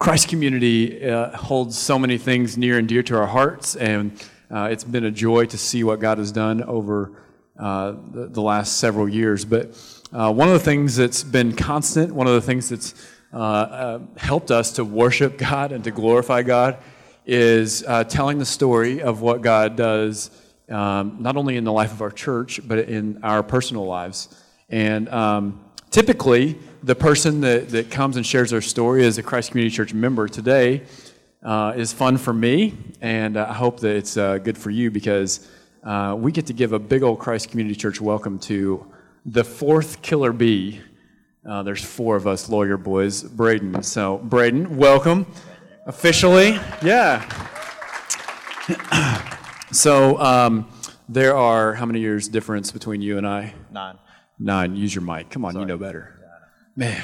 Christ community uh, holds so many things near and dear to our hearts, and uh, it's been a joy to see what God has done over uh, the, the, last several years. But uh, one of the things that's been constant, one of the things that's uh, uh, helped us to worship God and to glorify God, is telling the story of what God does, um, not only in the life of our church, but in our personal lives. And um, typically, the person that, that comes and shares their story as a Christ Community Church member today uh, is fun for me, and I hope that it's uh, good for you because uh, we get to give a big old Christ Community Church welcome to the fourth killer bee. Uh, there's four of us lawyer boys, Braden. So, Braden, welcome officially. Yeah. so, um, there are how many years difference between you and I? Nine. Nine. Use your mic. Come on, Sorry. you know better. Man,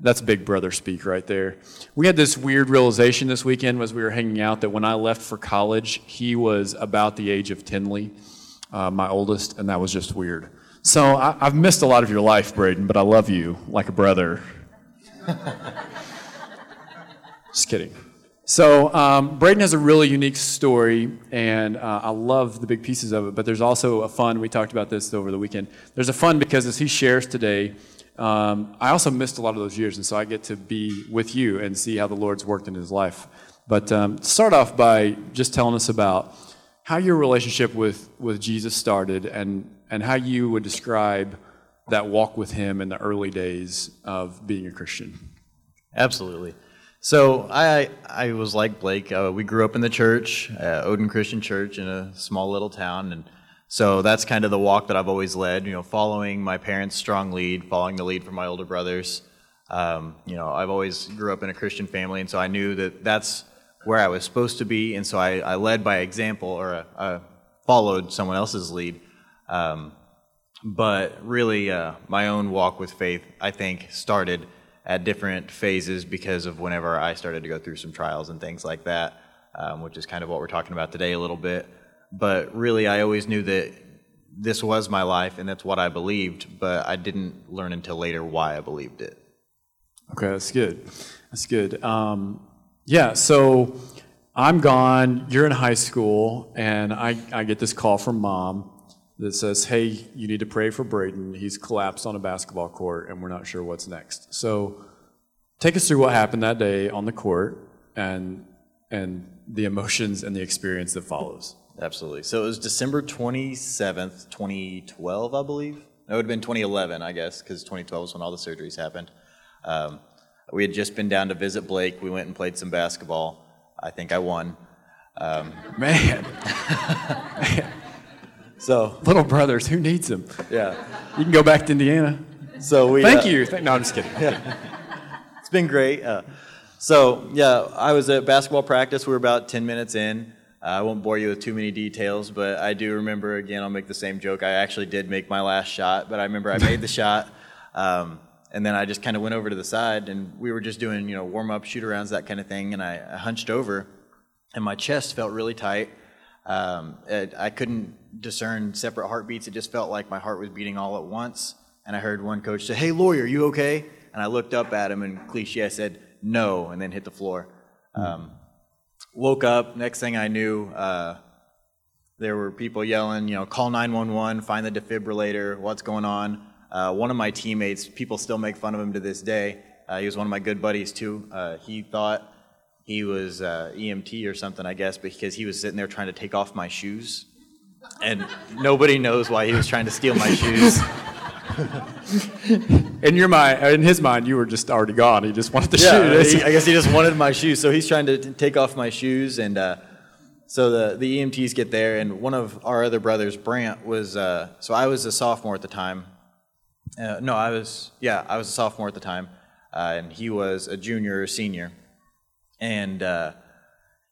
that's big brother speak right there. We had this weird realization this weekend as we were hanging out that when I left for college, he was about the age of Tinley, uh, my oldest, and that was just weird. So I, have missed a lot of your life, Braden, but I love you like a brother. just kidding. So um, Braden has a really unique story, and uh, I love the big pieces of it. But there's also a fun. We talked about this over the weekend. There's a fun because as he shares today, um, I also missed a lot of those years, and so I get to be with you and see how the Lord's worked in his life. But um, start off by just telling us about how your relationship with, with Jesus started and, and how you would describe that walk with him in the early days of being a Christian. Absolutely. So I I was like Blake. Uh, we grew up in the church, uh, Odin Christian Church, in a small little town, and so that's kind of the walk that I've always led, you know, following my parents' strong lead, following the lead from my older brothers. Um, you know, I've always grew up in a Christian family, and so I knew that that's where I was supposed to be, and so I, I led by example or uh, followed someone else's lead. Um, but really, uh, my own walk with faith, I think, started at different phases because of whenever I started to go through some trials and things like that, um, which is kind of what we're talking about today a little bit. But really, I always knew that this was my life and that's what I believed, but I didn't learn until later why I believed it. Okay, that's good. That's good. Um, yeah, so I'm gone, you're in high school, and I, I get this call from mom that says, Hey, you need to pray for Braden. He's collapsed on a basketball court, and we're not sure what's next. So take us through what happened that day on the court and, and the emotions and the experience that follows. Absolutely. So it was December 27th, 2012, I believe. It would have been 2011, I guess, because 2012 was when all the surgeries happened. Um, we had just been down to visit Blake. We went and played some basketball. I think I won. Um, Man. so little brothers, who needs them? Yeah. You can go back to Indiana. So we. Thank uh, you. no, I'm just kidding. Yeah. It's been great. Uh, so yeah, I was at basketball practice. We were about 10 minutes in. Uh, I won't bore you with too many details, but I do remember, again, I'll make the same joke. I actually did make my last shot, but I remember I made the shot. Um, and then I just kind of went over to the side, and we were just doing, you know, warm up, shoot arounds, that kind of thing. And I, I hunched over, and my chest felt really tight. Um, I couldn't discern separate heartbeats. It just felt like my heart was beating all at once. And I heard one coach say, Hey, lawyer, you okay? And I looked up at him, and cliche, I said, No, and then hit the floor. Um, woke up. Next thing I knew, uh, there were people yelling, you know, call 911, find the defibrillator, what's going on. Uh, one of my teammates, people still make fun of him to this day. Uh, he was one of my good buddies too. Uh, he thought he was uh, EMT or something, I guess, because he was sitting there trying to take off my shoes. And nobody knows why he was trying to steal my shoes. in your mind, in his mind, you were just already gone. He just wanted the yeah, shoes. I guess he just wanted my shoes. So he's trying to t- take off my shoes, and uh, so the the EMTs get there, and one of our other brothers, Brant, was. Uh, so I was a sophomore at the time. Uh, no, I was. Yeah, I was a sophomore at the time, uh, and he was a junior or senior, and uh,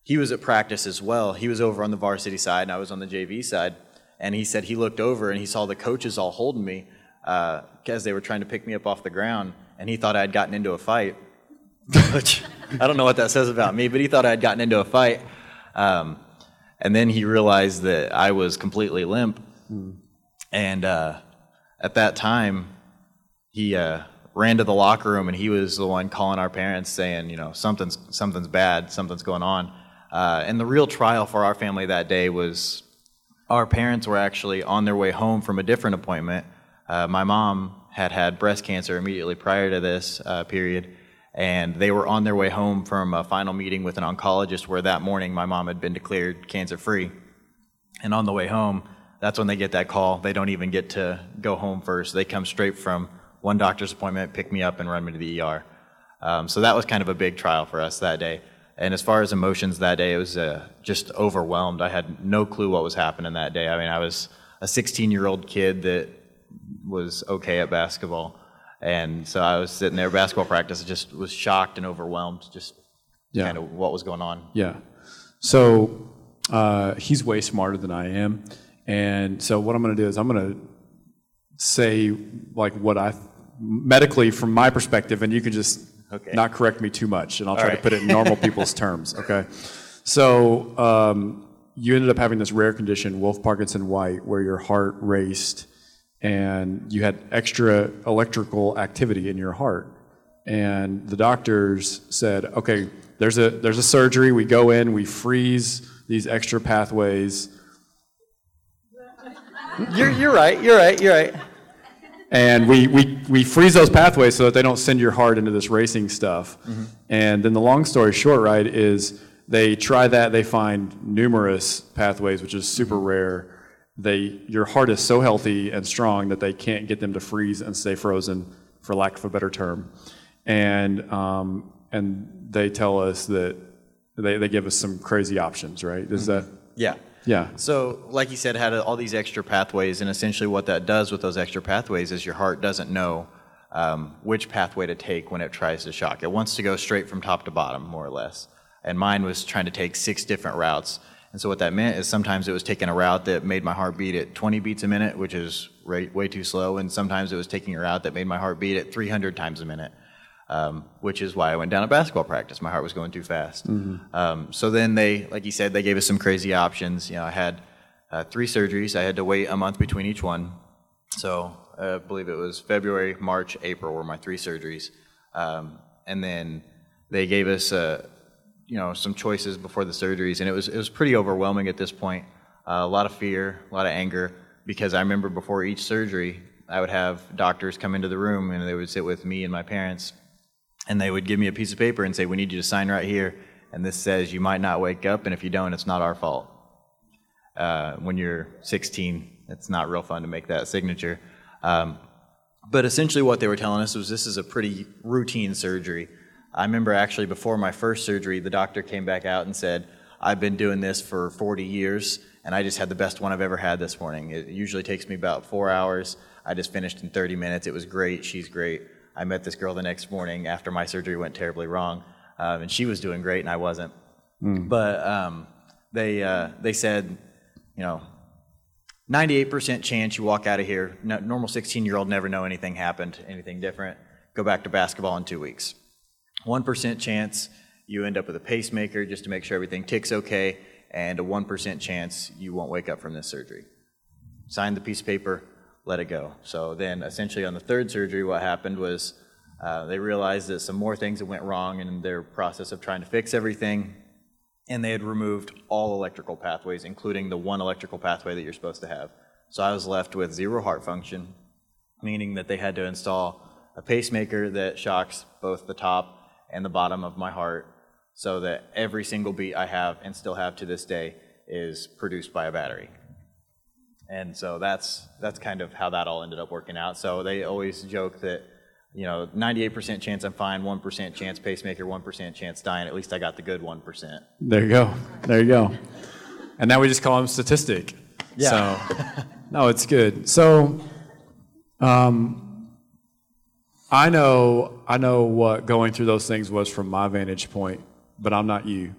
he was at practice as well. He was over on the varsity side, and I was on the JV side. And he said he looked over and he saw the coaches all holding me uh, they were trying to pick me up off the ground, and he thought I had gotten into a fight. Which I don't know what that says about me, but he thought I had gotten into a fight. Um, and then he realized that I was completely limp. Hmm. And uh, at that time, he uh, ran to the locker room, and he was the one calling our parents, saying, you know, something's something's bad, something's going on. Uh, and the real trial for our family that day was our parents were actually on their way home from a different appointment. Uh, my mom had had breast cancer immediately prior to this uh, period, and they were on their way home from a final meeting with an oncologist where that morning my mom had been declared cancer free. And on the way home, that's when they get that call. They don't even get to go home first. They come straight from one doctor's appointment, pick me up, and run me to the ER. Um, so that was kind of a big trial for us that day. And as far as emotions that day, it was uh, just overwhelmed. I had no clue what was happening that day. I mean, I was a 16 year old kid that was okay at basketball. And so I was sitting there, basketball practice, just was shocked and overwhelmed, just Yeah. kind of what was going on. Yeah. So uh, he's way smarter than I am, and so what I'm going to do is I'm going to say like what I medically from my perspective, and you can just Okay. not correct me too much, and I'll try All to put it in normal people's terms. Okay. So um, you ended up having this rare condition, Wolff Parkinson White, where your heart raced, and you had extra electrical activity in your heart and the doctors said, "Okay, there's a there's a surgery. We go in, we freeze these extra pathways, You're, you're right, you're right, you're right. And we we we freeze those pathways so that they don't send your heart into this racing stuff." Mm-hmm. And then the long story short, right, is they try that. They find numerous pathways, which is super mm-hmm. rare. They your heart is so healthy and strong that they can't get them to freeze and stay frozen, for lack of a better term. And um, and they tell us that they, they give us some crazy options, right? Is mm-hmm. that Yeah. Yeah? So, like you said, had all these extra pathways, and essentially what that does with those extra pathways is your heart doesn't know um, which pathway to take when it tries to shock. It wants to go straight from top to bottom, more or less. And mine was trying to take six different routes. And so, what that meant is sometimes it was taking a route that made my heart beat at 20 beats a minute, which is way, way too slow, and sometimes it was taking a route that made my heart beat at 300 times a minute um, which is why I went down to basketball practice. My heart was going too fast. Um, so then they, like you said, they gave us some crazy options. You know, I had uh, three surgeries. I had to wait a month between each one. So uh, I believe it was February, March, April were my three surgeries. Um, and then they gave us, uh, you know, some choices before the surgeries, and it was it was pretty overwhelming at this point. Uh, a lot of fear, a lot of anger, because I remember before each surgery, I would have doctors come into the room and they would sit with me and my parents and they would give me a piece of paper and say, "We need you to sign right here." And this says you might not wake up, and if you don't, it's not our fault. Uh, when you're 16, it's not real fun to make that signature. Um, but essentially, what they were telling us was this is a pretty routine surgery. I remember actually before my first surgery, the doctor came back out and said, I've been doing this for 40 years, and I just had the best one I've ever had this morning. It usually takes me about four hours. I just finished in 30 minutes. It was great. She's great. I met this girl the next morning after my surgery went terribly wrong, um, and she was doing great, and I wasn't. But um, they, uh, they said, you know, 98% chance you walk out of here. No, normal 16 year old never know anything happened, anything different. Go back to basketball in two weeks. 1% chance you end up with a pacemaker just to make sure everything ticks okay, and a 1% chance you won't wake up from this surgery. Sign the piece of paper, let it go. So then, essentially, on the third surgery, what happened was uh, they realized that some more things went wrong in their process of trying to fix everything, and they had removed all electrical pathways, including the one electrical pathway that you're supposed to have. So I was left with zero heart function, meaning that they had to install a pacemaker that shocks both the top and the bottom of my heart so that every single beat I have and still have to this day is produced by a battery. And so that's that's kind of how that all ended up working out. So they always joke that you know, 98% chance I'm fine, 1% chance pacemaker, 1% chance dying. At least I got the good 1%. There you go. There you go. And now we just call them statistic. Yeah. So, no, it's good. So, um, I know, I know what going through those things was from my vantage point, but I'm not you.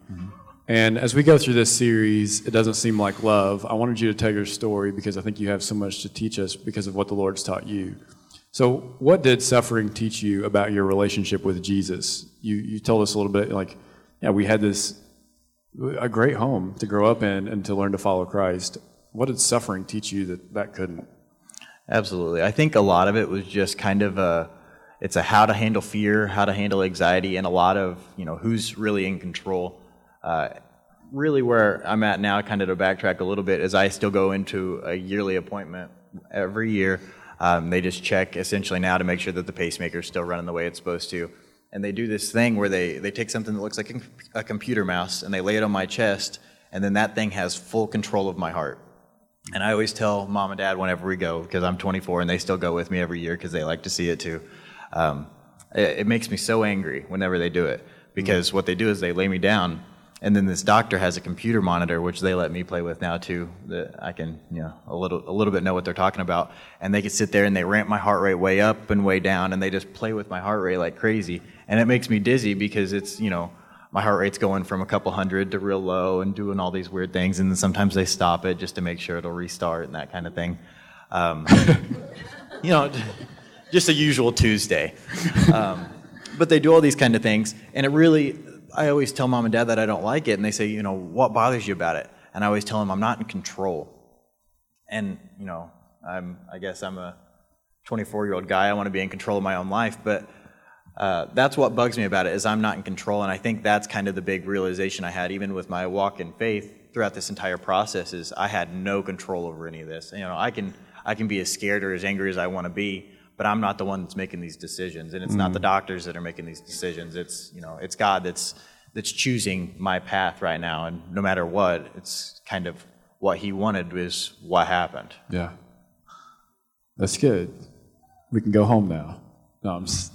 And as we go through this series, it doesn't seem like love. I wanted you to tell your story because I think you have so much to teach us because of what the Lord's taught you. So, what did suffering teach you about your relationship with Jesus? You, you told us a little bit, like, yeah, we had this a great home to grow up in and to learn to follow Christ. What did suffering teach you that that couldn't? Absolutely. I think a lot of it was just kind of a, it's a how to handle fear, how to handle anxiety, and a lot of you know who's really in control. Uh, really, where I'm at now, kind of to backtrack a little bit, is I still go into a yearly appointment every year. Um, they just check essentially now to make sure that the pacemaker is still running the way it's supposed to. And they do this thing where they, they take something that looks like a, computer mouse and they lay it on my chest, and then that thing has full control of my heart. And I always tell mom and dad whenever we go, because I'm 24 and they still go with me every year because they like to see it too. Um, it, it, makes me so angry whenever they do it because what they do is they lay me down, and then this doctor has a computer monitor which they let me play with now too. That I can you know a little a little bit know what they're talking about, and they can sit there and they ramp my heart rate way up and way down, and they just play with my heart rate like crazy, and it makes me dizzy because it's you know my heart rate's going from a couple hundred to real low and doing all these weird things. And then sometimes they stop it just to make sure it'll restart and that kind of thing. Um, you know, just a usual Tuesday. Um, but they do all these kind of things. And it really, I always tell mom and dad that I don't like it. And they say, you know, what bothers you about it? And I always tell them I'm not in control. And, you know, I'm, I guess I'm a 24 year old guy. I want to be in control of my own life. But uh, that's what bugs me about it is I'm not in control, and I think that's kind of the big realization I had, even with my walk in faith throughout this entire process. Is I had no control over any of this. You know, I can I can be as scared or as angry as I want to be, but I'm not the one that's making these decisions, and it's mm. not the doctors that are making these decisions. It's you know, it's God that's that's choosing my path right now, and no matter what, it's kind of what He wanted is what happened. Yeah, that's good. We can go home now. No. Just,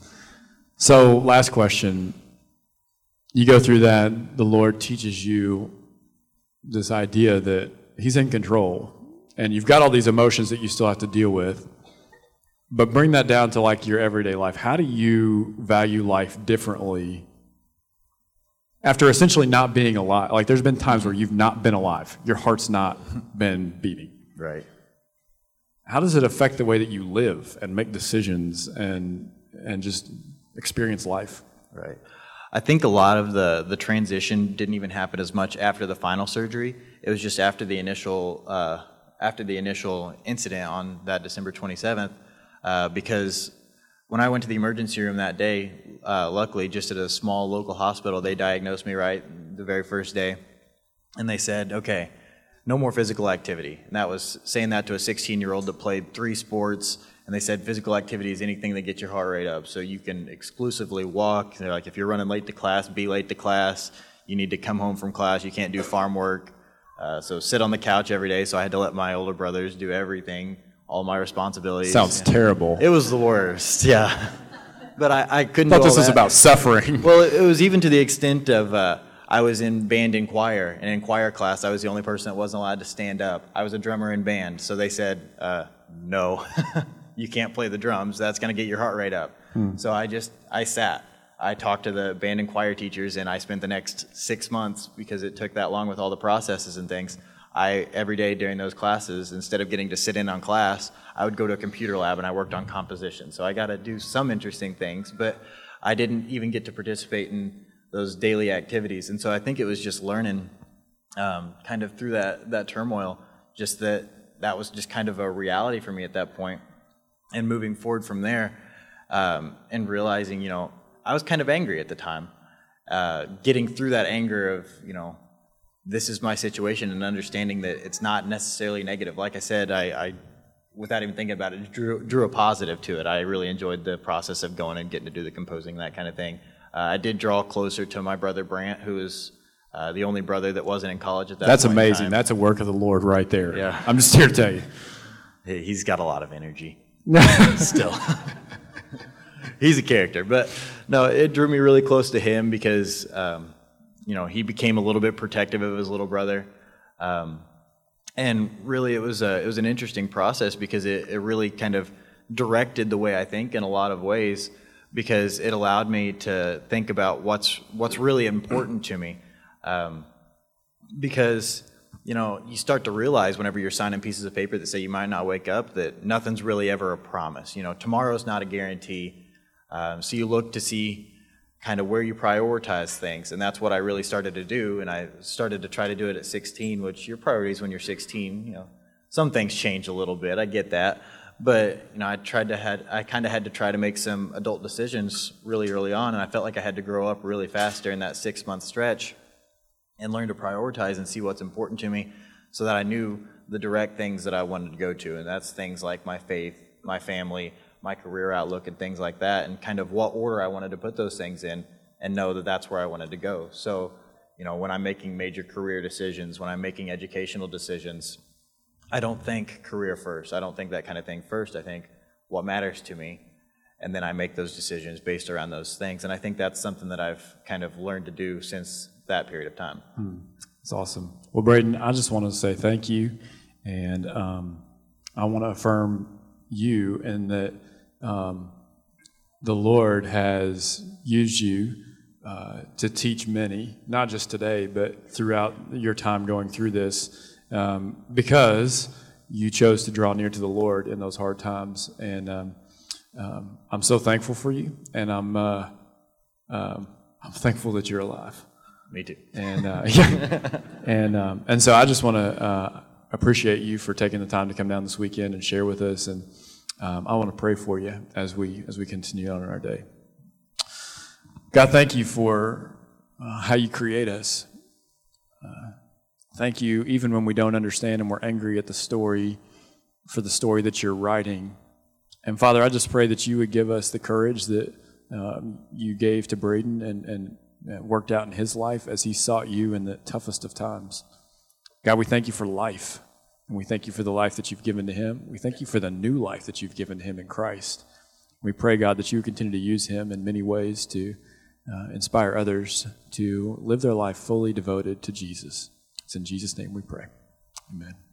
so, last question. You go through that, the Lord teaches you this idea that He's in control, and you've got all these emotions that you still have to deal with. But bring that down to like your everyday life. How do you value life differently after essentially not being alive? Like, there's been times where you've not been alive, your heart's not been beating. Right. How does it affect the way that you live and make decisions and and just experience life. Right. I think a lot of the the transition didn't even happen as much after the final surgery. It was just after the initial uh, after the initial incident on that December 27th, uh, because when I went to the emergency room that day, uh, luckily just at a small local hospital, they diagnosed me right the very first day, and they said, okay, no more physical activity. And that was saying that to a 16 year old that played three sports and they said physical activity is anything that gets your heart rate up. So you can exclusively walk. They're like, if you're running late to class, be late to class. You need to come home from class. You can't do farm work. Uh, so sit on the couch every day. So I had to let my older brothers do everything, all my responsibilities. Sounds terrible. It was the worst. Yeah. But I, I couldn't. I thought this was about suffering. Well, it was even to the extent of uh, I was in band and choir, and in choir class, I was the only person that wasn't allowed to stand up. I was a drummer in band, so they said uh, no. you can't play the drums. That's going to get your heart rate up. Hmm. So I just, I sat. I talked to the band and choir teachers, and I spent the next six months because it took that long with all the processes and things. I every day during those classes, instead of getting to sit in on class, I would go to a computer lab and I worked on composition. So I got to do some interesting things, but I didn't even get to participate in those daily activities. And so I think it was just learning, um, kind of through that that turmoil, just that that was just kind of a reality for me at that point. and moving forward from there um, and realizing, you know, I was kind of angry at the time. Uh, getting through that anger of, you know, this is my situation and understanding that it's not necessarily negative. Like I said, I, I without even thinking about it, drew, drew a positive to it. I really enjoyed the process of going and getting to do the composing, that kind of thing. Uh, I did draw closer to my brother Brant, who is uh, the only brother that wasn't in college at that time. That's amazing. That's a work of the Lord right there. Yeah. I'm just here to tell you. He's got a lot of energy. Still. He's a character. But no, it drew me really close to him because, um, you know, he became a little bit protective of his little brother. Um, and really, it was, a, it was an interesting process because it, it really kind of directed the way I think in a lot of ways because it allowed me to think about what's, what's really important to me. Um, because you know, you start to realize whenever you're signing pieces of paper that say you might not wake up that nothing's really ever a promise. You know, tomorrow's not a guarantee. Um, so you look to see kind of where you prioritize things, and that's what I really started to do. And I started to try to do it at 16, which your priorities when you're 16, you know, some things change a little bit. I get that, but you know, I tried to had I kind of had to try to make some adult decisions really early on, and I felt like I had to grow up really fast during that six month stretch, and learn to prioritize and see what's important to me, so that I knew the direct things that I wanted to go to, and that's things like my faith, my family, my career outlook, and things like that, and kind of what order I wanted to put those things in, and know that that's where I wanted to go. So, you know, when I'm making major career decisions, when I'm making educational decisions, I don't think career first. I don't think that kind of thing first. I think what matters to me, and then I make those decisions based around those things. And I think that's something that I've kind of learned to do since that period of time. Hmm. It's awesome. Well, Braden, I just want to say thank you, and um, I want to affirm you in that um, the Lord has used you uh, to teach many, not just today, but throughout your time going through this, um, because you chose to draw near to the Lord in those hard times. And um, um I'm so thankful for you, and I'm uh, um, I'm thankful that you're alive. Me too. And uh, yeah, and um, and so I just want to uh, appreciate you for taking the time to come down this weekend and share with us. And um, I want to pray for you as we as we continue on in our day. God, thank you for uh, how you create us. Uh, thank you, even when we don't understand and we're angry at the story, for the story that you're writing. And Father, I just pray that you would give us the courage that um, you gave to Braden and, and worked out in his life as he sought you in the toughest of times. God, we thank you for life. And we thank you for the life that you've given to him. We thank you for the new life that you've given to him in Christ. We pray, God, that you continue to use him in many ways to uh, inspire others to live their life fully devoted to Jesus. It's in Jesus' name we pray. Amen.